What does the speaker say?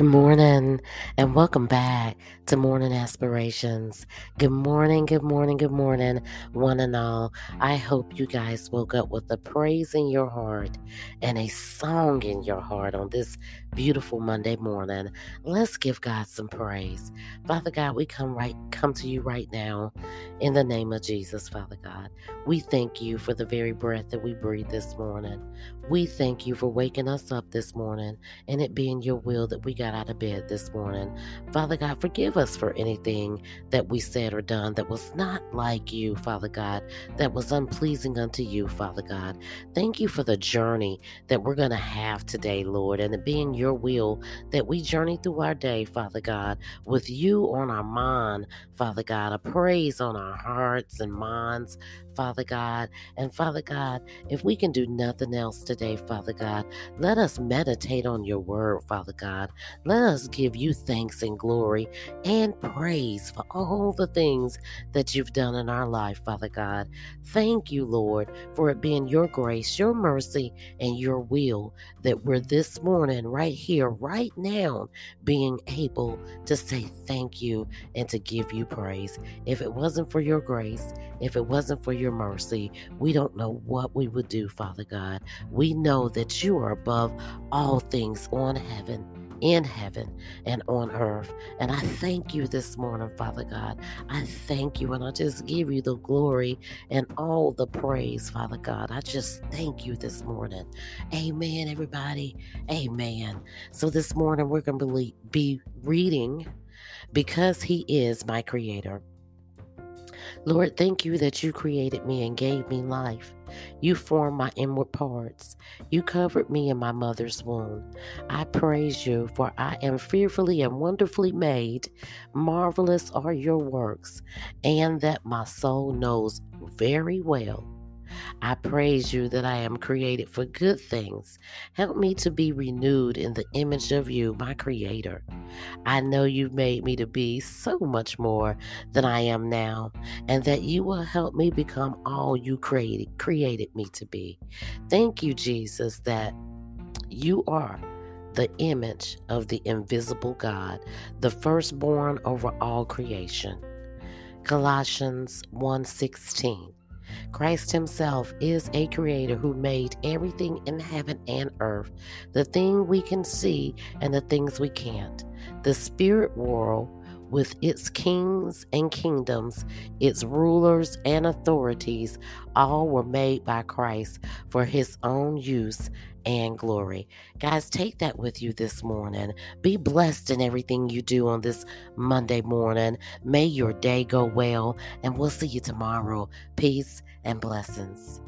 Good morning and welcome back to Morning Inspirations. Good morning, good morning, good morning, one and all. I hope you guys woke up with a praise in your heart and a song in your heart on this beautiful Monday morning. Let's give God some praise. Father God, we come right come to you right now in the name of Jesus, Father God. We thank you for the very breath that we breathe this morning. We thank you for waking us up this morning and it being your will that we got out of bed this morning. Father God, forgive us for anything that we said or done that was not like you, Father God, that was unpleasing unto you, Father God. Thank you for the journey that we're going to have today, Lord, and it being your will that we journey through our day, Father God, with you on our mind, Father God, a praise on our hearts and minds, Father God. And Father God, if we can do nothing else today, Father God, let us meditate on your word, Father God. Let us give you thanks and glory and praise for all the things that you've done in our life, Father God. Thank you, Lord, for it being your grace, your mercy, and your will that we're this morning, right here, right now, being able to say thank you and to give you praise. If it wasn't for your grace, if it wasn't for your mercy, we don't know what we would do, Father God. We know that you are above all things on heaven in heaven and on earth. And I thank you this morning, Father God. I thank you and I just give you the glory and all the praise, Father God. I just thank you this morning. Amen, everybody. Amen. So this morning we're going to be reading because He is my Creator. Lord, thank you that you created me and gave me life. You formed my inward parts. You covered me in my mother's womb. I praise you, for I am fearfully and wonderfully made. Marvelous are your works, and that my soul knows very well. I praise you that I am created for good things. Help me to be renewed in the image of you, my Creator. I know you've made me to be so much more than I am now, and that you will help me become all you created, created me to be. Thank you, Jesus, that you are the image of the invisible God, the firstborn over all creation. Colossians 1:16 Christ Himself is a creator who made everything in heaven and earth, the thing we can see and the things we can't. The spirit world with its kings and kingdoms, its rulers and authorities, all were made by Christ for his own use and glory. Guys, take that with you this morning. Be blessed in everything you do on this Monday morning. May your day go well, and we'll see you tomorrow. Peace and blessings.